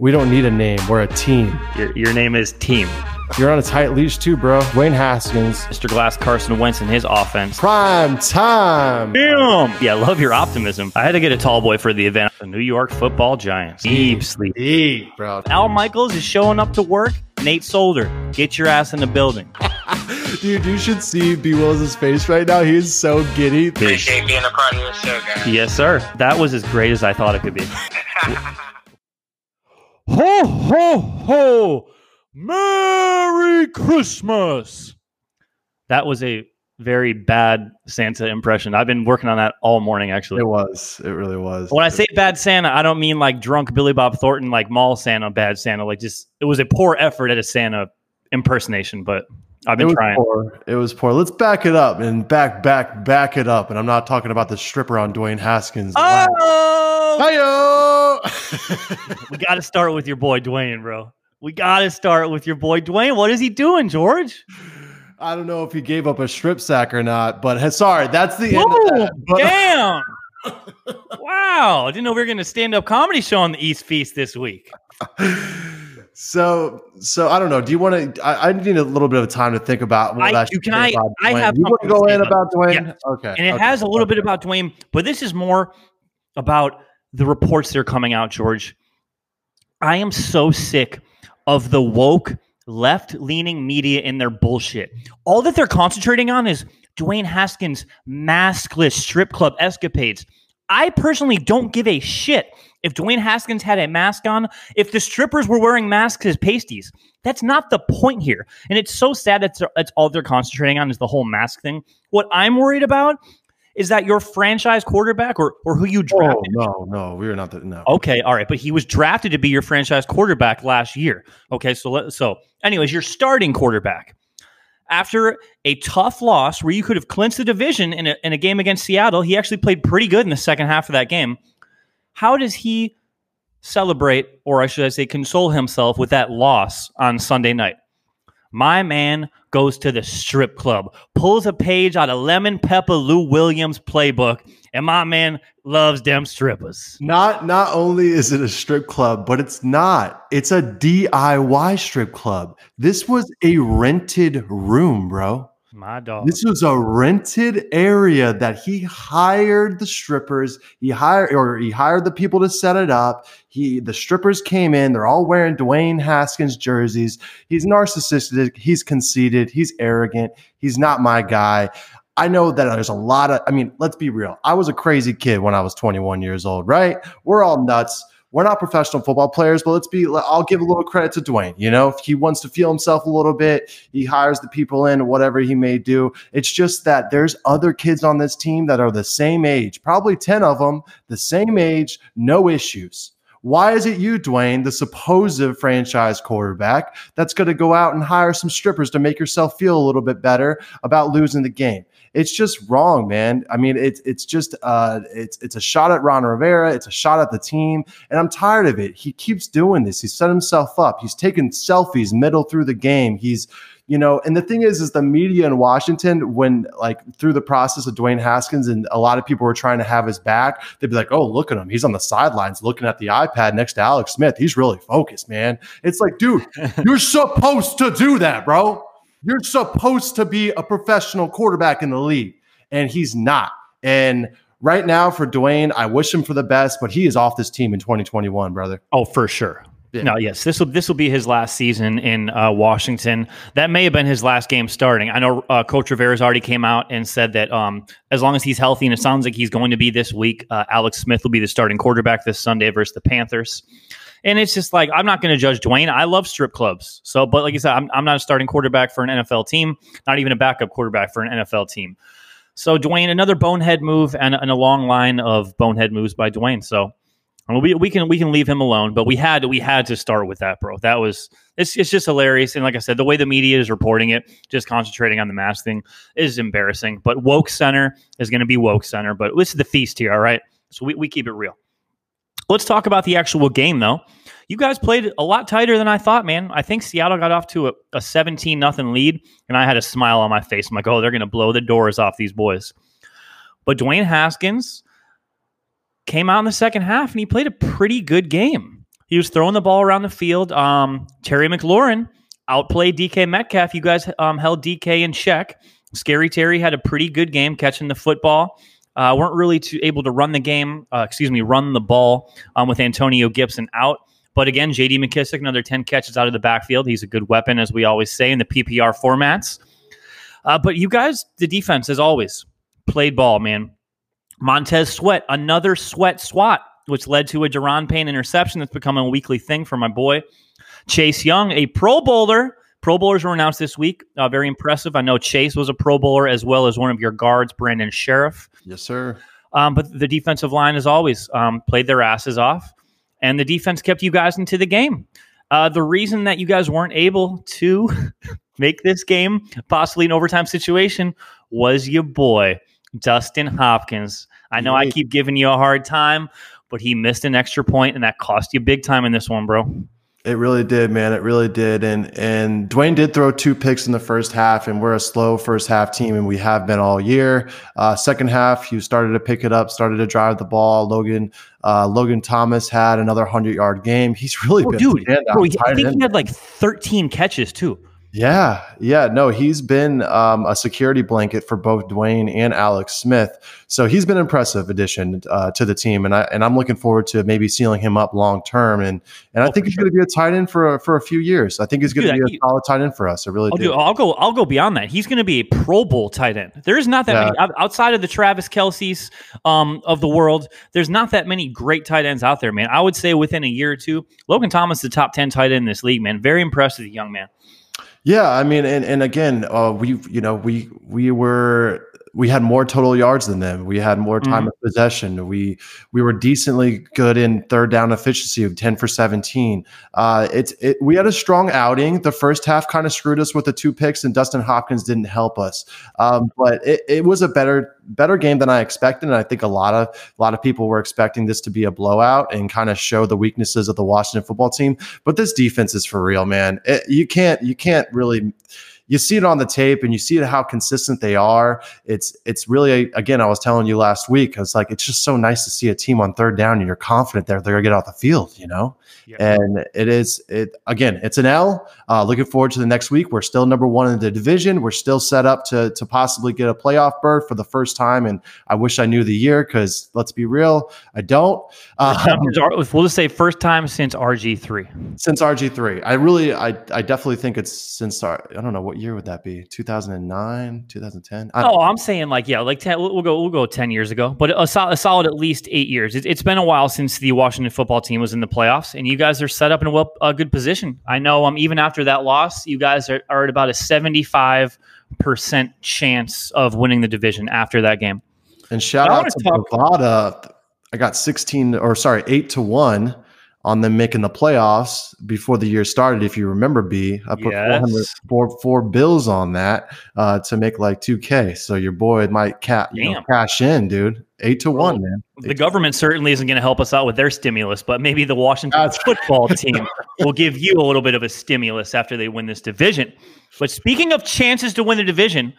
We don't need a name. We're a team. Your, your name is Team. You're on a tight leash too, bro. Wayne Haskins. Mr. Glass, Carson Wentz, and his offense. Prime time. Bam! Yeah, I love your optimism. I had to get a tall boy for the event. The New York Football Giants. Deep sleep. Deep, bro. Al Michaels is showing up to work. Nate Solder, get your ass in the building. Dude, you should see B. Wills' face right now. He's so giddy. Appreciate being a part of your show, guys. Yes, sir. That was as great as I thought it could be. Ho, ho, ho! Merry Christmas! That was a very bad Santa impression. I've been working on that all morning, actually. It was. It really was. When I say bad Santa, I don't mean like drunk Billy Bob Thornton, like mall Santa, bad Santa. Like just, it was a poor effort at a Santa impersonation, but I've it been was trying. poor. It was poor. Let's back it up and back, back, back it up. And I'm not talking about the stripper on Dwayne Haskins. Oh! Hi-yo! we got to start with your boy Dwayne, bro. We got to start with your boy Dwayne. What is he doing, George? I don't know if he gave up a strip sack or not, but sorry, that's the end of that. But- damn. wow. I didn't know we were going to stand up comedy show on the East Feast this week. So, so I don't know. Do you want to? I, I need a little bit of time to think about what I- I, should can I- about I have You want to go in about- Dwayne? Okay, And it okay, has a little okay. bit about Dwayne, but this is more about the reports that are coming out, George. I am so sick of the woke left leaning media in their bullshit. All that they're concentrating on is Dwayne Haskins' maskless strip club escapades. I personally don't give a shit if Dwayne Haskins had a mask on, if the strippers were wearing masks as pasties. That's not the point here. And it's so sad that that's all they're concentrating on is the whole mask thing. What I'm worried about is that your franchise quarterback or, or who you Oh drafted. no, no, we are not. The, no. Okay, all right, but he was drafted to be your franchise quarterback last year. Okay, so let, so anyways, your starting quarterback after a tough loss where you could have clinched the division in a, in a game against Seattle, he actually played pretty good in the second half of that game. How does he celebrate, or I should I say, console himself with that loss on Sunday night? My man goes to the strip club, pulls a page out of Lemon Pepper Lou Williams playbook, and my man loves them strippers. Not not only is it a strip club, but it's not. It's a DIY strip club. This was a rented room, bro. My dog. This was a rented area that he hired the strippers. He hired or he hired the people to set it up. He the strippers came in. They're all wearing Dwayne Haskins jerseys. He's narcissistic. He's conceited. He's arrogant. He's not my guy. I know that there's a lot of. I mean, let's be real. I was a crazy kid when I was 21 years old. Right? We're all nuts. We're not professional football players, but let's be. I'll give a little credit to Dwayne. You know, if he wants to feel himself a little bit, he hires the people in, whatever he may do. It's just that there's other kids on this team that are the same age, probably 10 of them, the same age, no issues. Why is it you, Dwayne, the supposed franchise quarterback, that's going to go out and hire some strippers to make yourself feel a little bit better about losing the game? It's just wrong, man. I mean, it's it's just uh, it's it's a shot at Ron Rivera. It's a shot at the team, and I'm tired of it. He keeps doing this. He set himself up. He's taking selfies middle through the game. He's you know, and the thing is, is the media in Washington, when like through the process of Dwayne Haskins and a lot of people were trying to have his back, they'd be like, oh, look at him. He's on the sidelines looking at the iPad next to Alex Smith. He's really focused, man. It's like, dude, you're supposed to do that, bro. You're supposed to be a professional quarterback in the league, and he's not. And right now, for Dwayne, I wish him for the best, but he is off this team in 2021, brother. Oh, for sure. Yeah. No, yes, this will this will be his last season in uh, Washington. That may have been his last game starting. I know uh, Coach Rivera's already came out and said that um, as long as he's healthy, and it sounds like he's going to be this week, uh, Alex Smith will be the starting quarterback this Sunday versus the Panthers. And it's just like I'm not going to judge Dwayne. I love strip clubs. So, but like you said, I'm, I'm not a starting quarterback for an NFL team, not even a backup quarterback for an NFL team. So, Dwayne, another bonehead move and, and a long line of bonehead moves by Dwayne. So, we, we can we can leave him alone, but we had we had to start with that, bro. That was it's it's just hilarious, and like I said, the way the media is reporting it, just concentrating on the mask thing, is embarrassing. But woke center is going to be woke center, but this is the feast here, all right. So we, we keep it real. Let's talk about the actual game, though. You guys played a lot tighter than I thought, man. I think Seattle got off to a, a 17 nothing lead, and I had a smile on my face. I'm like, oh, they're going to blow the doors off these boys. But Dwayne Haskins came out in the second half, and he played a pretty good game. He was throwing the ball around the field. Um, Terry McLaurin outplayed DK Metcalf. You guys um, held DK in check. Scary Terry had a pretty good game catching the football. Uh, weren't really too able to run the game, uh, excuse me, run the ball um, with Antonio Gibson out. But again, JD McKissic, another 10 catches out of the backfield. He's a good weapon, as we always say in the PPR formats. Uh, but you guys, the defense, as always, played ball, man. Montez Sweat, another sweat swat, which led to a Daron Payne interception that's becoming a weekly thing for my boy. Chase Young, a Pro Bowler. Pro Bowlers were announced this week. Uh, very impressive. I know Chase was a Pro Bowler as well as one of your guards, Brandon Scherff. Yes, sir. Um, but the defensive line, as always, um, played their asses off, and the defense kept you guys into the game. Uh, the reason that you guys weren't able to make this game possibly an overtime situation was your boy, Dustin Hopkins. I know I keep giving you a hard time, but he missed an extra point, and that cost you big time in this one, bro. It really did, man. It really did. And and Dwayne did throw two picks in the first half, and we're a slow first half team, and we have been all year. Uh, second half, you started to pick it up, started to drive the ball. Logan uh, Logan Thomas had another hundred yard game. He's really Oh, been dude, bro, he- I think he had like 13 catches too. Yeah, yeah, no, he's been um, a security blanket for both Dwayne and Alex Smith. So he's been an impressive addition uh, to the team, and I and I'm looking forward to maybe sealing him up long term. And and I Oh, think he's going to be a tight end for a, for a few years. I think he's going to be a solid tight end for us. I really I'll, do. I'll go. I'll go beyond that. He's going to be a Pro Bowl tight end. There's not that Yeah. many outside of the Travis Kelce's um, of the world. There's not that many great tight ends out there, man. I would say within a year or two, Logan Thomas the top ten tight end in this league, man. Very impressed with the young man. Yeah, I mean, and and again, uh, we you know we we were we had more total yards than them. We had more time Mhm. of possession. We we were decently good in third down efficiency of ten for seventeen. Uh, it's it, we had a strong outing. The first half kind of screwed us with the two picks, and Dustin Hopkins didn't help us. Um, but it, it was a better better game than I expected, and I think a lot of a lot of people were expecting this to be a blowout and kind of show the weaknesses of the Washington football team. But this defense is for real, man. It, you can't you can't really you see it on the tape and you see how consistent they are. It's it's really again, I was telling you last week, I was like, it's just so nice to see a team on third down and you're confident they're they're gonna get off the field, you know? And it is it again, it's an L. Uh, looking forward to the next week. We're still number one in the division. We're still set up to to possibly get a playoff berth for the first time. And I wish I knew the year because let's be real, I don't. Um, we'll just say first time since RG three. since RG3. I really, I, I definitely think it's since our, I don't know what year would that be? 2009, 2010. I don't Oh, I'm saying like yeah, like 10, we'll go we'll go ten years ago, but a, sol- a solid at least eight years. It, it's been a while since the Washington football team was in the playoffs, and you guys are set up in a well a good position. I know. Um, even after that loss, you guys are, are at about a 75 percent chance of winning the division after that game. And shout out to talk- Bovada. I got 16 or sorry, 8 to 1 on them making the playoffs before the year started. If you remember, B, I put Yes. 400, four, four bills on that uh, to make like 2K. So your boy might ca- you know, cash in, dude. 8 to 1, man. The government certainly isn't going to help us out with their stimulus, but maybe the Washington That's- football team will give you a little bit of a stimulus after they win this division. But speaking of chances to win the division,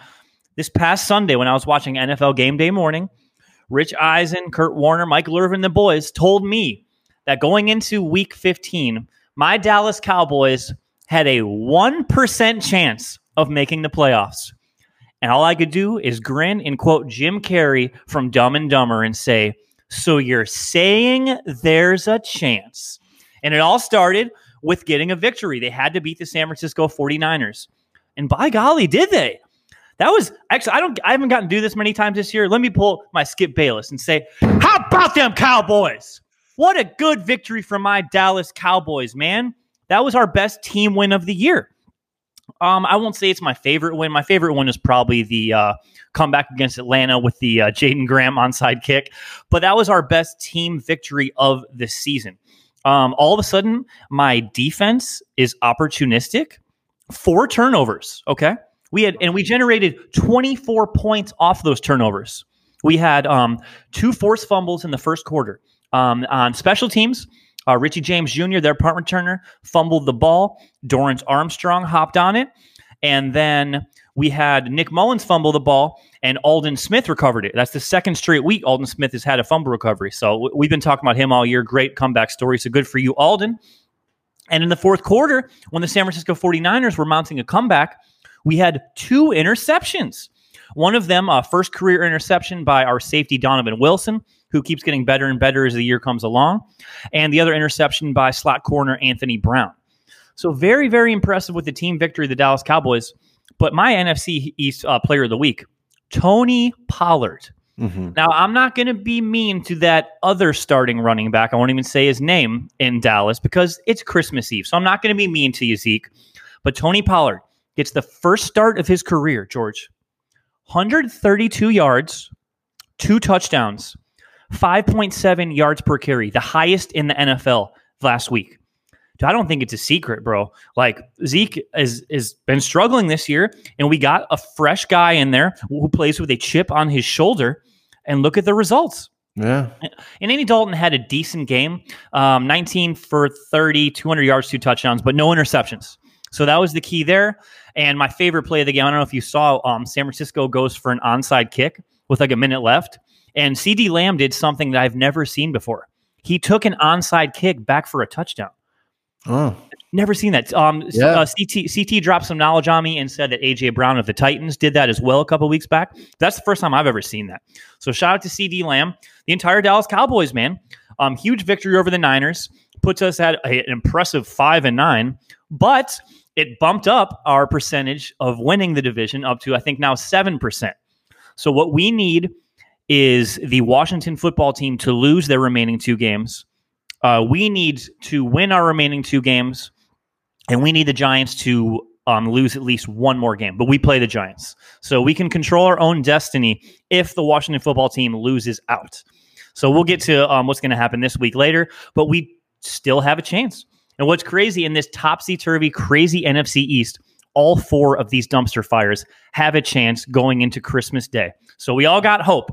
this past Sunday when I was watching NFL Game Day Morning, Rich Eisen, Kurt Warner, Michael Irvin, the boys told me that going into Week 15, my Dallas Cowboys had a one percent chance of making the playoffs. And all I could do is grin and quote Jim Carrey from Dumb and Dumber and say, So you're saying there's a chance? And it all started with getting a victory. They had to beat the San Francisco 49ers. And by golly, did they? That was actually, I don't, I haven't gotten to do this many times this year. Let me pull my Skip Bayless and say, How about them Cowboys? What a good victory for my Dallas Cowboys, man. That was our best team win of the year. Um, I won't say it's my favorite win. My favorite one is probably the uh, comeback against Atlanta with the uh, Jaden Graham onside kick, but that was our best team victory of the season. Um, all of a sudden, my defense is opportunistic. Four turnovers. Okay, we had and we generated 24 points off those turnovers. We had um, two forced fumbles in the first quarter. Um, on special teams, uh, Richie James Jr., their punt returner, fumbled the ball. Dorance Armstrong hopped on it. And then we had Nick Mullens fumble the ball, and Aldon Smith recovered it. That's the second straight week Aldon Smith has had a fumble recovery. So we've been talking about him all year. Great comeback story. So good for you, Aldon. And in the fourth quarter, when the San Francisco 49ers were mounting a comeback, we had two interceptions. One of them, a first career interception by our safety, Donovan Wilson, who keeps getting better and better as the year comes along, and the other interception by slot corner Anthony Brown. So, very, very impressive with the team victory the Dallas Cowboys. But my NFC East uh, player of the week, Tony Pollard. Mhm. Now, I'm not going to be mean to that other starting running back. I won't even say his name in Dallas because it's Christmas Eve. So I'm not going to be mean to you, Zeke. But Tony Pollard gets the first start of his career, George. 132 yards, two touchdowns, 5.7 yards per carry, the highest in the NFL last week. I don't think it's a secret, bro. Like Zeke has has been struggling this year, and we got a fresh guy in there who plays with a chip on his shoulder. And look at the results. Yeah. And Andy Dalton had a decent game um, 19 for 30, 200 yards, two touchdowns, but no interceptions. So that was the key there. And my favorite play of the game, I don't know if you saw, um, San Francisco goes for an onside kick with like a minute left. And CeeDee Lamb did something that I've never seen before. He took an onside kick back for a touchdown. Oh. Never seen that. Um, Yeah. uh, CT CT dropped some knowledge on me and said that AJ Brown of the Titans did that as well a couple weeks back. That's the first time I've ever seen that. So shout out to CeeDee Lamb, the entire Dallas Cowboys, man. Um, huge victory over the Niners puts us at a- an impressive five and nine, but it bumped up our percentage of winning the division up to I think now seven percent. So what we need is the Washington football team to lose their remaining two games. Uh, we need to win our remaining two games, and we need the Giants to um, lose at least one more game. But we play the Giants, so we can control our own destiny if the Washington football team loses out. So we'll get to um, what's going to happen this week later, but we still have a chance. And what's crazy in this topsy turvy, crazy NFC East, all four of these dumpster fires have a chance going into Christmas Day. So we all got hope.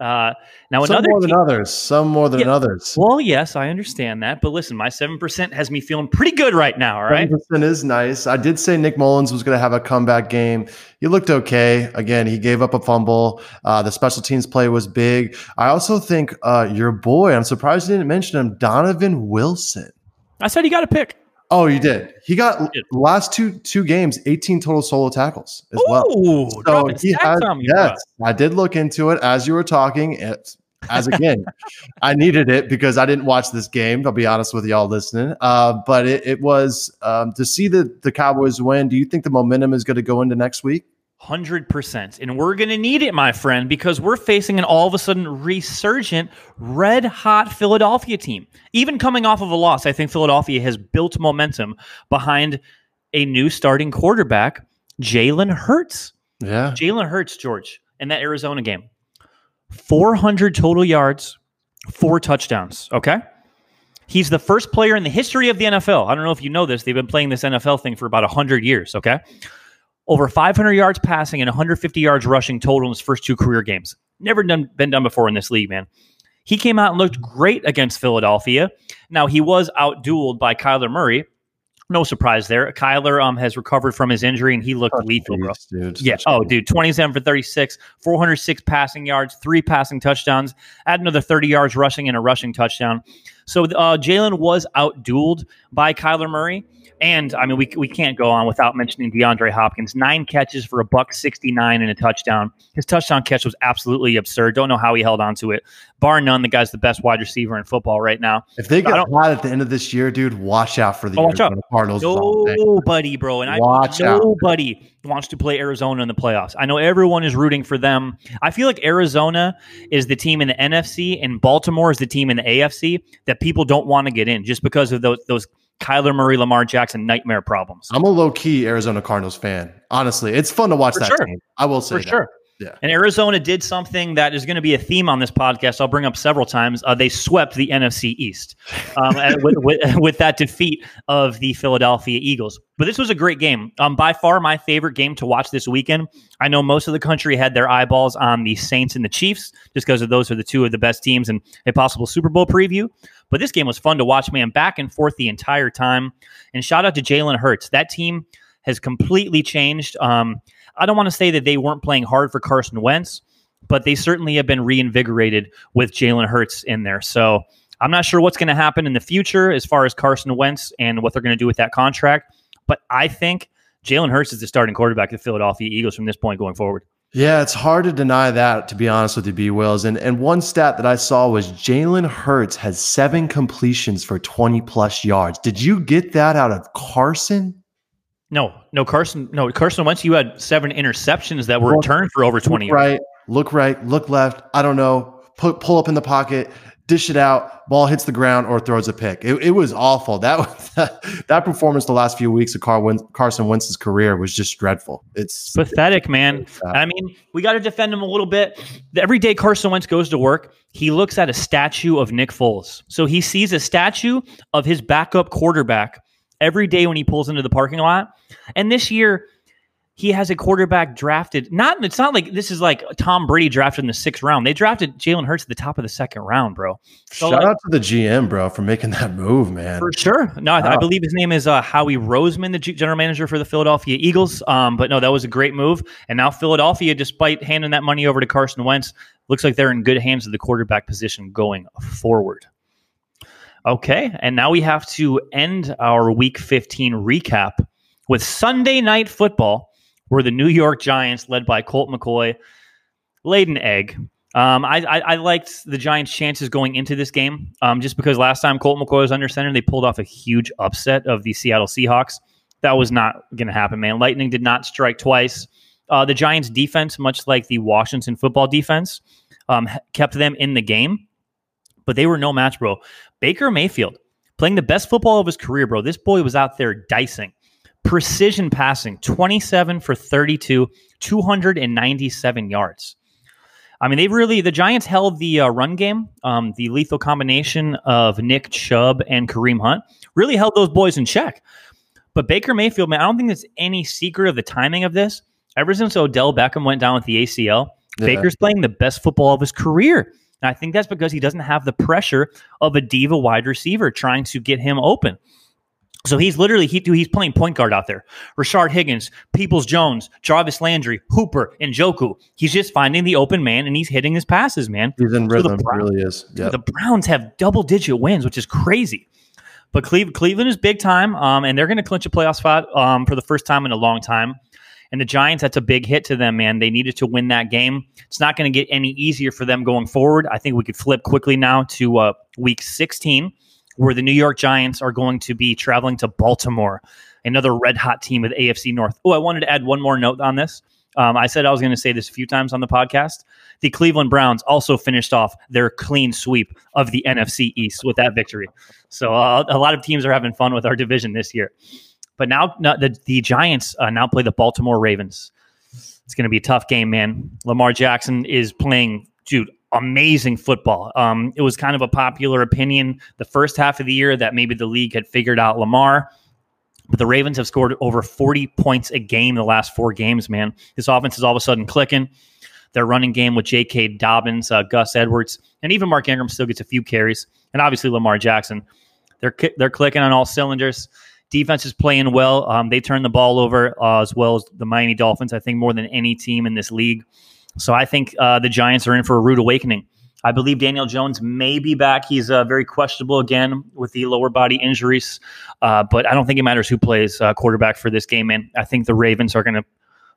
Uh, now Some another more than team- others. Some more than Yeah. others. well, yes, I understand that, but listen, my seven percent has me feeling pretty good right now. All right, 7% is nice. I did say Nick Mullens was going to have a comeback game. He looked okay. Again, he gave up a fumble. Uh, the special teams play was big. I also think uh, your boy, I'm surprised you didn't mention him, Donovan Wilson. I said you got to pick. Oh, you did. He got did. last two two games, 18 total solo tackles as well. Ooh, So dropping he had, yes, I did look into it as you were talking. It, as again, I needed it because I didn't watch this game. I'll be honest with y'all listening. Uh, but it, it was um, to see the the Cowboys win. Do you think the momentum is going to go into next week? Hundred percent, and we're gonna need it, my friend, because we're facing an all of a sudden resurgent, red hot Philadelphia team. Even coming off of a loss, I think Philadelphia has built momentum behind a new starting quarterback, Jalen Hurts. Yeah, Jalen Hurts, George, in that Arizona game. 400 total yards, four touchdowns. Okay. He's the first player in the history of the NFL. I don't know if you know this. They've been playing this NFL thing for about 100 years. Okay. Over 500 yards passing and 150 yards rushing total in his first two career games. Never done, been done before in this league, man. He came out and looked great against Philadelphia. Now, he was outdueled by Kyler Murray. No surprise there. Kyler um, has recovered from his injury and he looked lethal, bro. Dude. Yeah. Oh, dude, 27 for 36, 406 passing yards, three passing touchdowns, add another 30 yards rushing and a rushing touchdown. So uh, Jalen was outdueled by Kyler Murray. And I mean, we, we can't go on without mentioning DeAndre Hopkins. Nine catches for a buck 69 and a touchdown. His touchdown catch was absolutely absurd. Don't know how he held on to it. Bar none, the guy's the best wide receiver in football right now. If they I get don't- hot at the end of this year, dude, watch out for the Oh. Arizona Cardinals. is all I'm saying. Nobody, bro, and I Watch out. nobody wants to play Arizona in the playoffs. I know everyone is rooting for them. I feel like Arizona is the team in the NFC and Baltimore is the team in the AFC that people don't want to get in just because of those those Kyler Murray, Lamar Jackson nightmare problems. I'm a low key Arizona Cardinals fan. Honestly, it's fun to watch For that sure. team. I will say For that. sure. Yeah. And Arizona did something that is going to be a theme on this podcast. I'll bring up several times. Uh, they swept the NFC East um, with, with, with that defeat of the Philadelphia Eagles. But this was a great game. Um, by far, my favorite game to watch this weekend. I know most of the country had their eyeballs on the Saints and the Chiefs just because those are the two of the best teams in a possible Super Bowl preview. But this game was fun to watch, man, back and forth the entire time. And shout out to Jalen Hurts. That team has completely changed. Um, I don't want to say that they weren't playing hard for Carson Wentz, but they certainly have been reinvigorated with Jalen Hurts in there. So I'm not sure what's going to happen in the future as far as Carson Wentz and what they're going to do with that contract. But I think Jalen Hurts is the starting quarterback of the Philadelphia Eagles from this point going forward. Yeah, it's hard to deny that, to be honest with you, B. Wills. And and one stat that I saw was Jalen Hurts has seven completions for 20 plus yards. Did you get that out of Carson? No, no, Carson, no, Carson Wentz, you had seven interceptions that were returned for over 20 Look yards. right, look right, look left. I don't know. Put pull up in the pocket, dish it out, ball hits the ground or throws a pick. It, it was awful. That was that performance the last few weeks of Car Win- Carson Wentz's career was just dreadful. It's Pathetic, man. Yeah. I mean, we got to defend him a little bit. Every day Carson Wentz goes to work, he looks at a statue of Nick Foles. So he sees a statue of his backup quarterback every day when he pulls into the parking lot. And this year, he has a quarterback drafted. Not it's not like this is like Tom Brady drafted in the sixth round. They drafted Jalen Hurts at the top of the second round, bro. So, shout like- out to the GM, bro, for making that move, man. For sure. No, I, I believe his name is uh, Howie Roseman, the G- general manager for the Philadelphia Eagles. Um, but no, that was a great move. And now Philadelphia, despite handing that money over to Carson Wentz, looks like they're in good hands of the quarterback position going forward. Okay. And now we have to end our week 15 recap with Sunday night football, where the New York Giants, led by Colt McCoy, laid an egg. Um, I, I, I liked the Giants' chances going into this game um, just because last time Colt McCoy was under center, they pulled off a huge upset of the Seattle Seahawks. That was not going to happen, man. Lightning did not strike twice. Uh, the Giants' defense, much like the Washington football defense, um, kept them in the game, but they were no match, bro. Baker Mayfield playing the best football of his career, bro. This boy was out there dicing. Precision passing, 27 for 32, 297 yards. I mean, they really the Giants held the uh, run game, um, the lethal combination of Nick Chubb and Kareem Hunt really held those boys in check. But Baker Mayfield, man, I don't think there's any secret of the timing of this. Ever since Odell Beckham went down with the ACL, Yeah. Baker's playing the best football of his career. And I think that's because he doesn't have the pressure of a diva wide receiver trying to get him open. So he's literally he, he's playing point guard out there. Rashard Higgins, Peoples Jones, Jarvis Landry, Hooper, and Njoku. He's just finding the open man and he's hitting his passes, man. He's in So the rhythm, Brown- really is. Yeah. The Browns have double digit wins, which is crazy. But Cleve- Cleveland is big time, um, and they're going to clinch a playoff spot um, for the first time in a long time. And the Giants, that's a big hit to them, man. They needed to win that game. It's not going to get any easier for them going forward. I think we could flip quickly now to uh, week 16, where the New York Giants are going to be traveling to Baltimore, another red hot team of the AFC North. Oh, I wanted to add one more note on this. Um, I said I was going to say this a few times on the podcast. The Cleveland Browns also finished off their clean sweep of the NFC East with that victory. So uh, a lot of teams are having fun with our division this year. But now, now the, the Giants uh, now play the Baltimore Ravens. It's going to be a tough game, man. Lamar Jackson is playing, dude, amazing football. Um, it was kind of a popular opinion the first half of the year that maybe the league had figured out Lamar. But the Ravens have scored over 40 points a game the last four games, man. This offense is all of a sudden clicking. Their running game with J.K. Dobbins, uh, Gus Edwards, and even Mark Ingram still gets a few carries, and obviously Lamar Jackson. They're they're clicking on all cylinders. Defense is playing well. Um, they turn the ball over uh, as well as the Miami Dolphins. I think more than any team in this league. So I think uh, the Giants are in for a rude awakening. I believe Daniel Jones may be back. He's uh, very questionable again with the lower body injuries, uh, but I don't think it matters who plays uh, quarterback for this game. Man, I think the Ravens are going to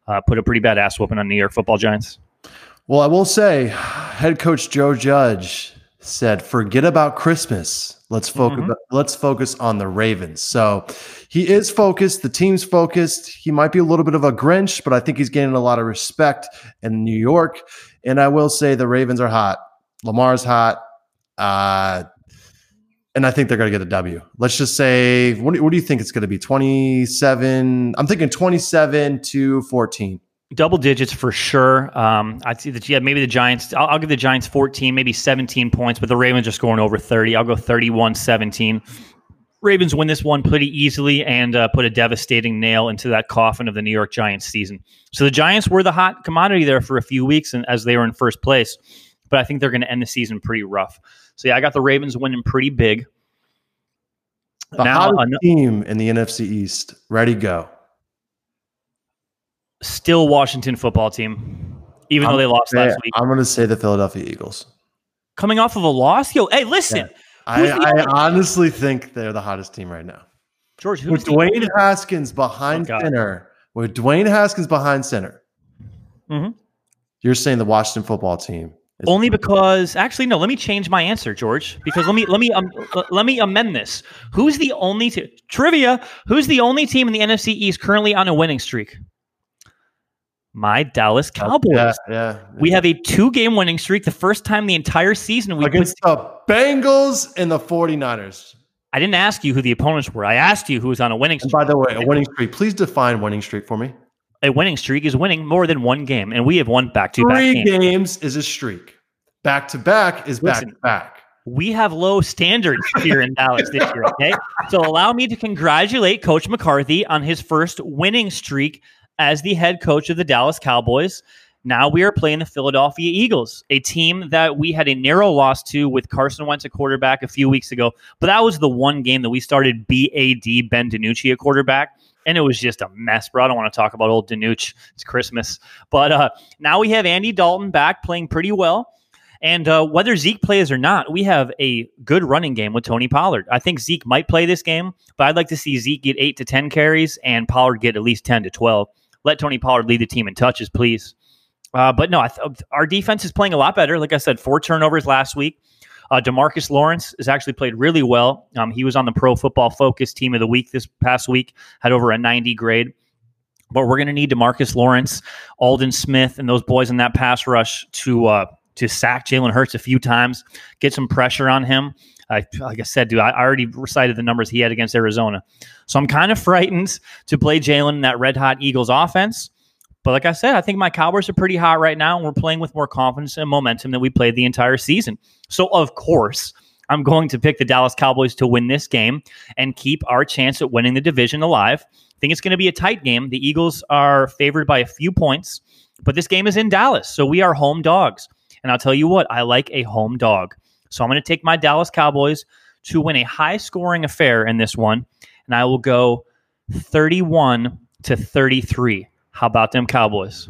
uh, put a pretty bad ass whooping on the New York Football Giants. Well, I will say, head coach Joe Judge said, "Forget about Christmas. Let's focus. Mhm. Let's focus on the Ravens." So he is focused. The team's focused. He might be a little bit of a Grinch, but I think he's gaining a lot of respect in New York. And I will say, the Ravens are hot. Lamar's hot. Uh, and I think they're going to get a W. Let's just say, what do, what do you think it's going to be? 27. I'm thinking 27 to 14. Double digits for sure. Um, I'd see that. Yeah, maybe the Giants. I'll, I'll give the Giants 14, maybe 17 points, but the Ravens are scoring over 30. I'll go 31 17. Ravens win this one pretty easily and uh, put a devastating nail into that coffin of the New York Giants season. So the Giants were the hot commodity there for a few weeks, and as they were in first place, but I think they're going to end the season pretty rough. So yeah, I got the Ravens winning pretty big. The Now, hottest team in the NFC East. Ready, go. Still Washington football team, even though they lost last week. I'm going to say the Philadelphia Eagles. Coming off of a loss, yo, hey, listen, I, I honestly think they're the hottest team right now. George, who's With Dwayne Haskins behind Oh, center, with Dwayne Haskins behind center, Mhm. you're saying the Washington football team. Only because actually no, let me change my answer, George. Because let me let me um, let me amend this. Who's the only t- trivia? Who's the only team in the NFC East currently on a winning streak? My Dallas Cowboys. Yeah, yeah. We have a two-game winning streak. The first time the entire season we put, against the Bengals and the 49ers. I didn't ask you who the opponents were. I asked you who was on a winning And streak. by the way, a winning streak. Please define winning streak for me. A winning streak is winning more than one game, and we have won back-to-back Three games. games is a streak. Back to back is back to back we have low standards here in Dallas this year. Okay. So allow me to congratulate Coach McCarthy on his first winning streak as the head coach of the Dallas Cowboys. Now we are playing the Philadelphia Eagles, a team that we had a narrow loss to with Carson Wentz at quarterback a few weeks ago. But that was the one game that we started BAD Ben DiNucci at quarterback. And it was just a mess, bro. I don't want to talk about old DiNucci. It's Christmas. But uh, now we have Andy Dalton back playing pretty well. And uh, whether Zeke plays or not, we have a good running game with Tony Pollard. I think Zeke might play this game, but I'd like to see Zeke get eight to 10 carries and Pollard get at least 10 to 12. Let Tony Pollard lead the team in touches, please. Uh, but no, th- our defense is playing a lot better. Like I said, four turnovers last week. Uh, Demarcus Lawrence has actually played really well. Um, he was on the Pro Football Focus Team of the Week this past week, had over a 90 grade. But we're going to need Demarcus Lawrence, Aldon Smith, and those boys in that pass rush to uh, to sack Jalen Hurts a few times, get some pressure on him. I, like I said, dude, I already recited the numbers he had against Arizona. So I'm kind of frightened to play Jalen in that red hot Eagles offense. But like I said, I think my Cowboys are pretty hot right now, and we're playing with more confidence and momentum than we played the entire season. So, of course, I'm going to pick the Dallas Cowboys to win this game and keep our chance at winning the division alive. I think it's going to be a tight game. The Eagles are favored by a few points, but this game is in Dallas, so we are home dogs. And I'll tell you what, I like a home dog. So I'm going to take my Dallas Cowboys to win a high scoring affair in this one, and I will go 31 to 33. How about them Cowboys?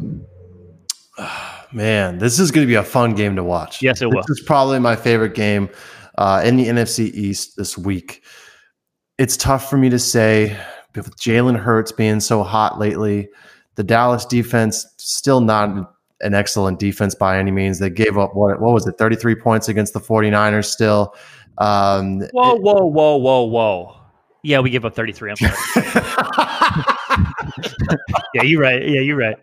Man, this is going to be a fun game to watch. Yes, it will. This is probably my favorite game uh, in the NFC East this week. It's tough for me to say with Jalen Hurts being so hot lately. The Dallas defense still not an excellent defense by any means. They gave up what what was it, 33 points against the 49ers still. Um, Whoa, whoa, whoa, whoa, whoa. Yeah, we give up 33. I'm sorry. yeah, you're right. Yeah, you're right.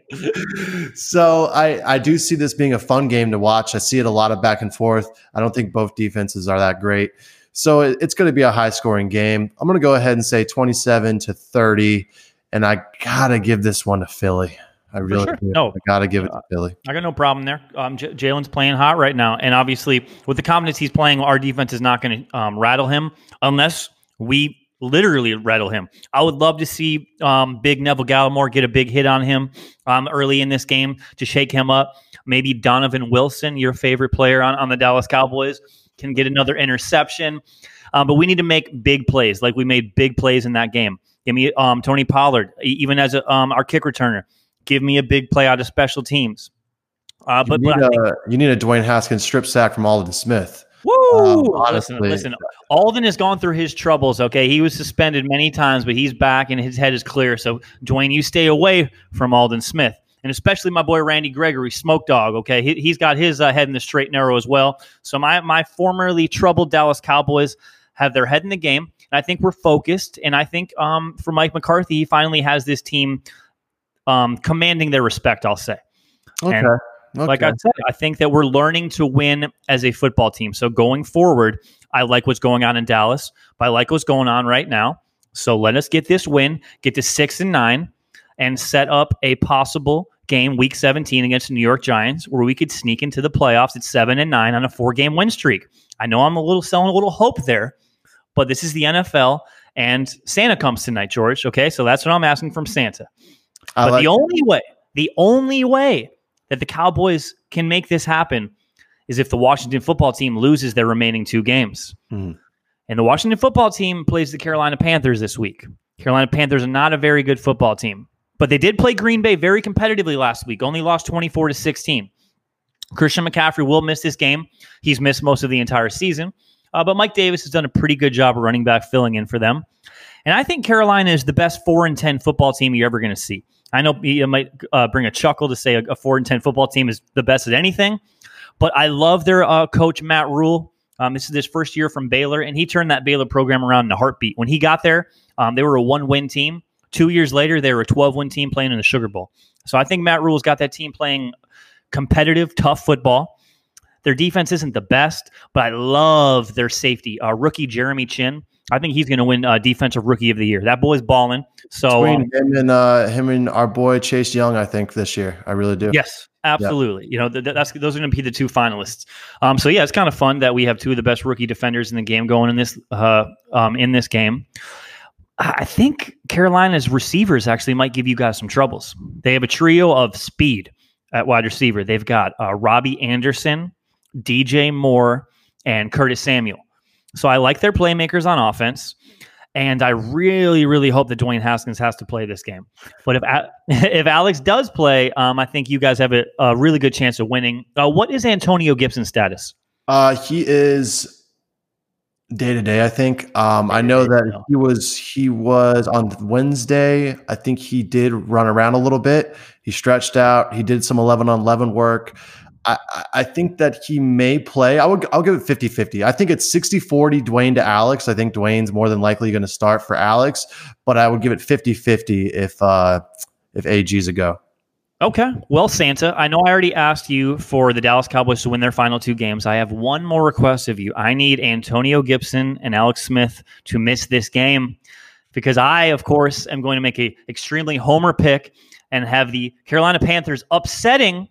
so I, I do see this being a fun game to watch. I see it a lot of back and forth. I don't think both defenses are that great. So it- it's going to be a high scoring game. I'm going to go ahead and say 27 to 30. And I got to give this one to Philly. I really sure. No. I got to give it to Philly. I got no problem there. Um, J- Jalen's playing hot right now, and obviously with the confidence he's playing, our defense is not going to um, rattle him unless we literally rattle him. I would love to see um, Big Neville Gallimore get a big hit on him um, early in this game to shake him up. Maybe Donovan Wilson, your favorite player on, on the Dallas Cowboys, can get another interception. Um, but we need to make big plays, like we made big plays in that game. Give me um, Tony Pollard, even as a, um, our kick returner. Give me a big play out of special teams. Uh, You but, need, but a, you need a Dwayne Haskins strip sack from Aldon Smith. woo! um, listen, listen. Aldon has gone through his troubles. Okay, he was suspended many times, but he's back and his head is clear. So, Dwayne, you stay away from Aldon Smith, and especially my boy Randy Gregory, Smoke Dog. Okay, he, he's got his uh, head in the straight and narrow as well. So, my my formerly troubled Dallas Cowboys have their head in the game, and I think we're focused. And I think um, for Mike McCarthy, he finally has this team um, commanding their respect. I'll say. Okay. And Like Okay. I said, I think that we're learning to win as a football team. So going forward, I like what's going on in Dallas, but I like what's going on right now. So let us get this win, get to six and nine, and set up a possible game week 17 against the New York Giants where we could sneak into the playoffs at seven and nine on a four game win streak. I know I'm a little selling a little hope there, but this is the NFL and Santa comes tonight, George. Okay. So that's what I'm asking from Santa. I But like- the only way, the only way that the Cowboys can make this happen is if the Washington football team loses their remaining two games. Mhm. And the Washington football team plays the Carolina Panthers this week. Carolina Panthers are not a very good football team, but they did play Green Bay very competitively last week, only lost 24 to 16. Christian McCaffrey will miss this game. He's missed most of the entire season. Uh, but Mike Davis has done a pretty good job of running back filling in for them. And I think Carolina is the best four and ten football team you're ever going to see. I know it might uh, bring a chuckle to say a, a four and ten football team is the best at anything, but I love their uh, coach Matt Rhule. Um, this is his first year from Baylor, and he turned that Baylor program around in a heartbeat. When he got there, um, they were a one win team. Two years later, they were a 12 win team playing in the Sugar Bowl. So I think Matt Rhule's got that team playing competitive, tough football. Their defense isn't the best, but I love their safety. Uh, rookie Jeremy Chinn. I think he's going to win uh, Defensive Rookie of the Year. That boy's balling. So um, him and uh, him and our boy Chase Young, I think this year, I really do. Yes, absolutely. You know, th- th- that's those are going to be the two finalists. Um, so yeah, it's kind of fun that we have two of the best rookie defenders in the game going in this uh, um, in this game. I I think Carolina's receivers actually might give you guys some troubles. They have a trio of speed at wide receiver. They've got uh, Robbie Anderson, DJ Moore, and Curtis Samuel. So I like their playmakers on offense. And I really, really hope that Dwayne Haskins has to play this game. But if if Alex does play, um, I think you guys have a, a really good chance of winning. Uh, what is Antonio Gibson's status? Uh, he is day to day. I think. Um, I know that he was he was on Wednesday. I think he did run around a little bit. He stretched out. He did some eleven on eleven work. I, I- think that he may play. I would I'll give it 50-50. I think it's 60-40 Dwayne to Alex. I think Dwayne's more than likely going to start for Alex, but I would give it 50-50 if uh if AG's a go. Okay. Well, Santa, I know I already asked you for the Dallas Cowboys to win their final two games. I have one more request of you. I need Antonio Gibson and Alex Smith to miss this game because I, of course, am going to make a extremely homer pick and have the Carolina Panthers upsetting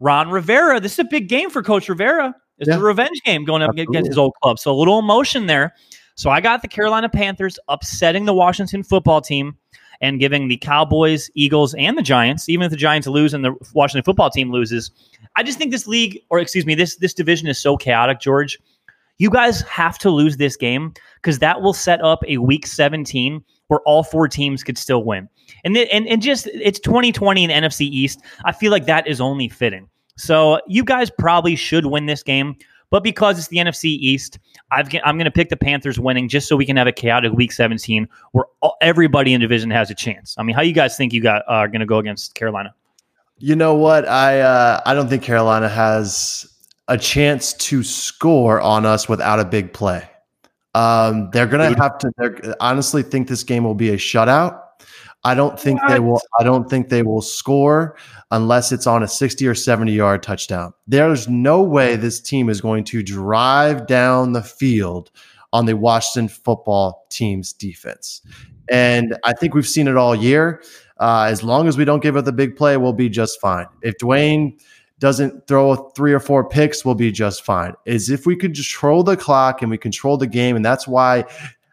Ron Rivera. This is a big game for Coach Rivera. It's Yeah. a revenge game going up against his old club. So a little emotion there. So I got the Carolina Panthers upsetting the Washington football team and giving the Cowboys, Eagles, and the Giants, even if the Giants lose and the Washington football team loses. I just think this league, or excuse me, this this division is so chaotic, George. You guys have to lose this game because that will set up a week 17 where all four teams could still win. And, th- and and just it's 2020 in NFC East. I feel like that is only fitting. So you guys probably should win this game, but because it's the NFC East, g- I'm going to pick the Panthers winning just so we can have a chaotic Week 17 where all, everybody in division has a chance. I mean, how you guys think you got are going to go against Carolina? You know what? I uh, I don't think Carolina has a chance to score on us without a big play. Um, they're gonna have to. They're, honestly, think this game will be a shutout. I don't think they will. I don't think they will score unless it's on a sixty or seventy yard touchdown. There's no way this team is going to drive down the field on the Washington football team's defense. And I think we've seen it all year. Uh, as long as we don't give up the big play, we'll be just fine. If Dwayne doesn't throw three or four picks, we'll be just fine. Is if we can control the clock and we control the game, and that's why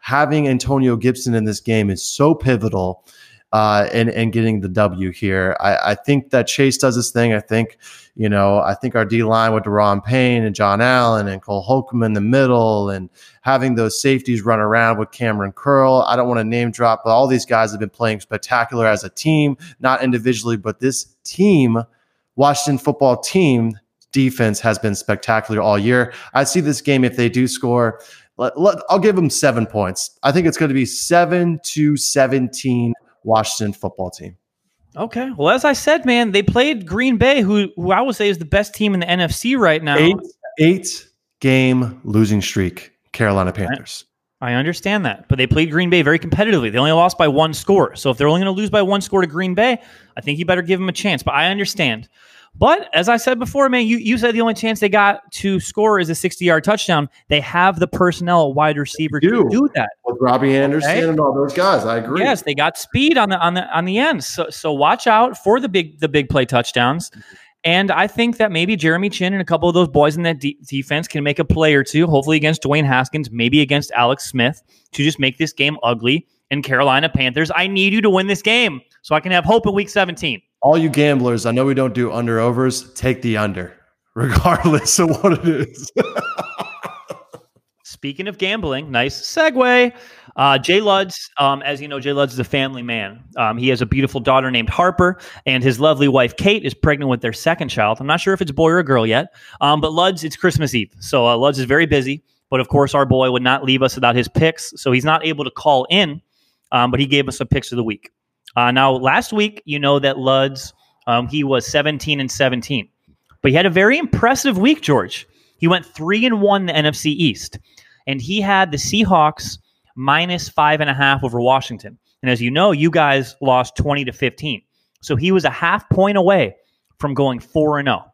having Antonio Gibson in this game is so pivotal. Uh, and and getting the W here, I, I think that Chase does this thing. I think, you know, I think our D line with Daron Payne and John Allen and Cole Holcomb in the middle, and having those safeties run around with Kamren Curl. I don't want to name drop, but all these guys have been playing spectacular as a team, not individually, but this team, Washington football team defense has been spectacular all year. I see this game if they do score. Let, let, I'll give them seven points. I think it's going to be seven to seventeen. Washington football team. Okay. Well, as I said, man, they played Green Bay, who who I would say is the best team in the NFC right now. Eight eight game losing streak. Carolina Panthers. I understand that, but they played Green Bay very competitively. They only lost by one score. So if they're only going to lose by one score to Green Bay, I think you better give them a chance. But I understand. But as I said before, man, you, you said the only chance they got to score is a 60 yard touchdown. They have the personnel wide receiver They do. to do that. With Robbie Anderson Okay. and all those guys, I agree. Yes, they got speed on the on the on the end. So so watch out for the big the big play touchdowns. And I think that maybe Jeremy Chinn and a couple of those boys in that de- defense can make a play or two, hopefully against Dwayne Haskins, maybe against Alex Smith, to just make this game ugly. And Carolina Panthers, I need you to win this game so I can have hope in Week 17. all you gamblers, I know we don't do under overs. Take the under, regardless of what it is. Speaking of gambling, nice segue. Uh, Jay Luds, um, as you know, Jay Luds is a family man. Um, he has a beautiful daughter named Harper, and his lovely wife Kate is pregnant with their second child. I'm not sure if it's a boy or a girl yet, um, but Luds, it's Christmas Eve, so uh, Luds is very busy. But of course, our boy would not leave us without his picks, so he's not able to call in. Um, but he gave us some picks of the week. Uh, now, last week, you know that Luds um, he was 17 and 17, but he had a very impressive week. George, he went three and one in the NFC East and he had the Seahawks minus five and a half over Washington. And as you know, you guys lost 20 to 15. So he was a half point away from going 4 and 0.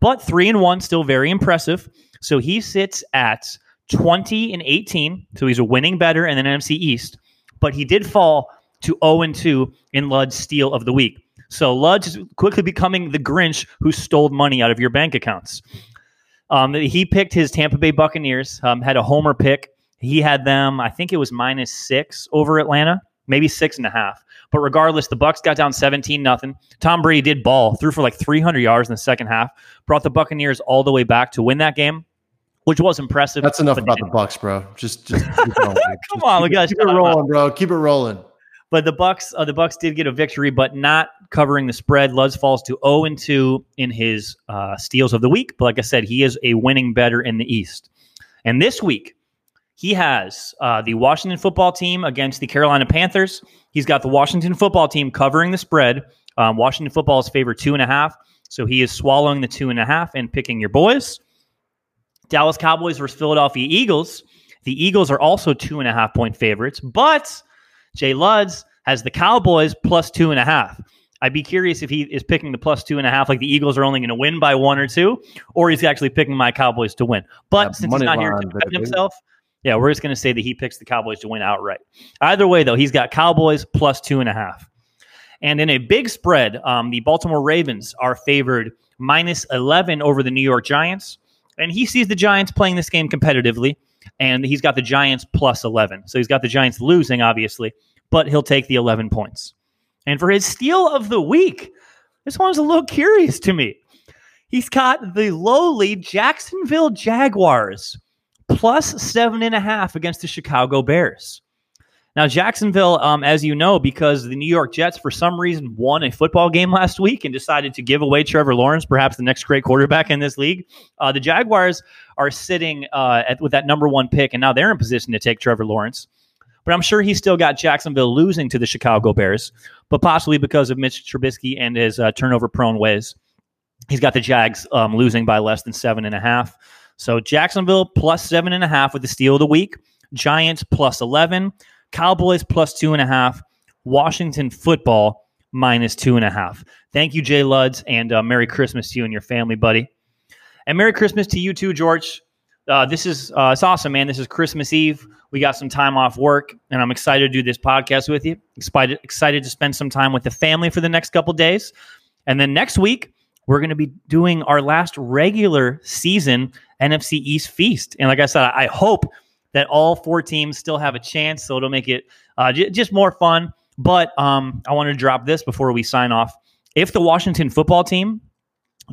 But 3 and 1 still very impressive. So he sits at 20 and 18. So he's a winning bettor in the NFC East, but he did fall to 0 and 2 in Lud's steal of the week. So Luds is quickly becoming the Grinch who stole money out of your bank accounts. Um, he picked his Tampa Bay Buccaneers, um, had a homer pick. He had them, I think it was minus six over Atlanta, maybe six and a half. But regardless, the Bucs got down 17 nothing. Tom Brady did ball, threw for like 300 yards in the second half, brought the Buccaneers all the way back to win that game, which was impressive. That's enough about the Bucs, bro. Just, just keep. Come on, we gotta keep it up. rolling, bro. Keep it rolling. But the Bucs, uh, the Bucs did get a victory, but not covering the spread. Luds falls to 0 and 2 in his uh, steals of the week. But like I said, he is a winning bettor in the East. And this week, he has uh, the Washington football team against the Carolina Panthers. He's got the Washington football team covering the spread. Um, Washington football is favored two and a half, so he is swallowing the two and a half and picking your boys. Dallas Cowboys versus Philadelphia Eagles. The Eagles are also two and a half point favorites, but Jay Luds has the Cowboys plus two and a half. I'd be curious if he is picking the plus two and a half, like the Eagles are only going to win by one or two, or he's actually picking my Cowboys to win. But since he's not here line, to defend himself, yeah, we're just going to say that he picks the Cowboys to win outright. Either way, though, he's got Cowboys plus two and a half. And in a big spread, um, the Baltimore Ravens are favored minus 11 over the New York Giants. And he sees the Giants playing this game competitively, and he's got the Giants plus 11. So he's got the Giants losing, obviously, but he'll take the 11 points. And for his steal of the week, this one's a little curious to me. He's got the lowly Jacksonville Jaguars plus seven and a half against the Chicago Bears. Now, Jacksonville, um, as you know, because the New York Jets, for some reason, won a football game last week and decided to give away Trevor Lawrence, perhaps the next great quarterback in this league. Uh, the Jaguars are sitting uh, at, with that number one pick, and now they're in position to take Trevor Lawrence. But I'm sure he's still got Jacksonville losing to the Chicago Bears, but possibly because of Mitch Trubisky and his uh, turnover prone ways. He's got the Jags um, losing by less than seven and a half. So Jacksonville plus seven and a half with the steal of the week. Giants plus 11. Cowboys plus two and a half. Washington football minus two and a half. Thank you, Jay Luds, and uh, Merry Christmas to you and your family, buddy. And Merry Christmas to you too, George. Uh, this is uh, it's awesome, man. This is Christmas Eve. We got some time off work, and I'm excited to do this podcast with you. Excited, excited to spend some time with the family for the next couple days, and then next week we're going to be doing our last regular season NFC East feast. And like I said, I hope that all four teams still have a chance, so it'll make it uh, j- just more fun. But um, I want to drop this before we sign off. If the Washington football team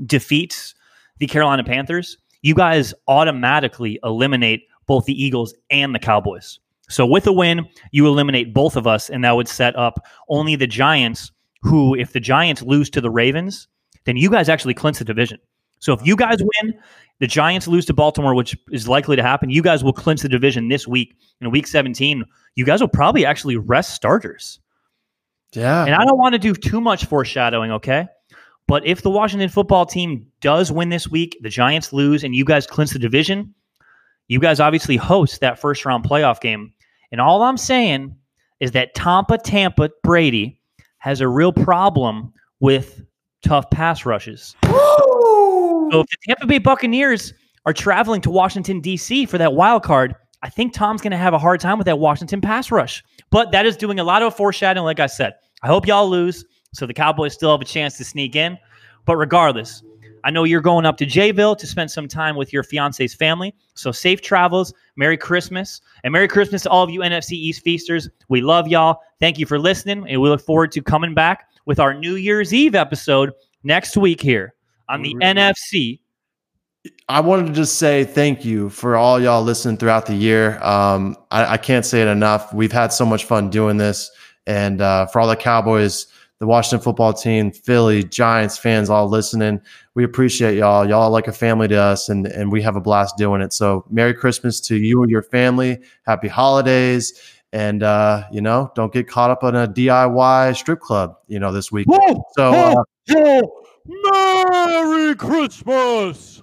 defeats the Carolina Panthers, you guys automatically eliminate both the Eagles and the Cowboys. So with a win, you eliminate both of us, and that would set up only the Giants, who, if the Giants lose to the Ravens, then you guys actually clinch the division. So if you guys win, the Giants lose to Baltimore, which is likely to happen, you guys will clinch the division this week. In week 17, you guys will probably actually rest starters. Yeah. And I don't want to do too much foreshadowing, okay? But if the Washington football team does win this week, the Giants lose, and you guys clinch the division, you guys obviously host that first round playoff game. And all I'm saying is that Tampa, Tampa, Brady has a real problem with tough pass rushes. So if the Tampa Bay Buccaneers are traveling to Washington D.C. for that wild card, I think Tom's going to have a hard time with that Washington pass rush. But that is doing a lot of foreshadowing. Like I said, I hope y'all lose so the Cowboys still have a chance to sneak in. But regardless, I know you're going up to Jayville to spend some time with your fiance's family. So safe travels, Merry Christmas, and Merry Christmas to all of you NFC East feasters. We love y'all. Thank you for listening, and we look forward to coming back with our New Year's Eve episode next week here on the NFC. I wanted to just say thank you for all y'all listening throughout the year. Um, I, I, can't say it enough. We've had so much fun doing this, and uh, for all the Cowboys, the Washington football team, Philly, Giants fans, all listening, we appreciate y'all. Y'all are like a family to us, and and we have a blast doing it. So, Merry Christmas to you and your family. Happy holidays, and uh, you know, don't get caught up in a DIY strip club, you know, this week. So. Uh. Merry Christmas.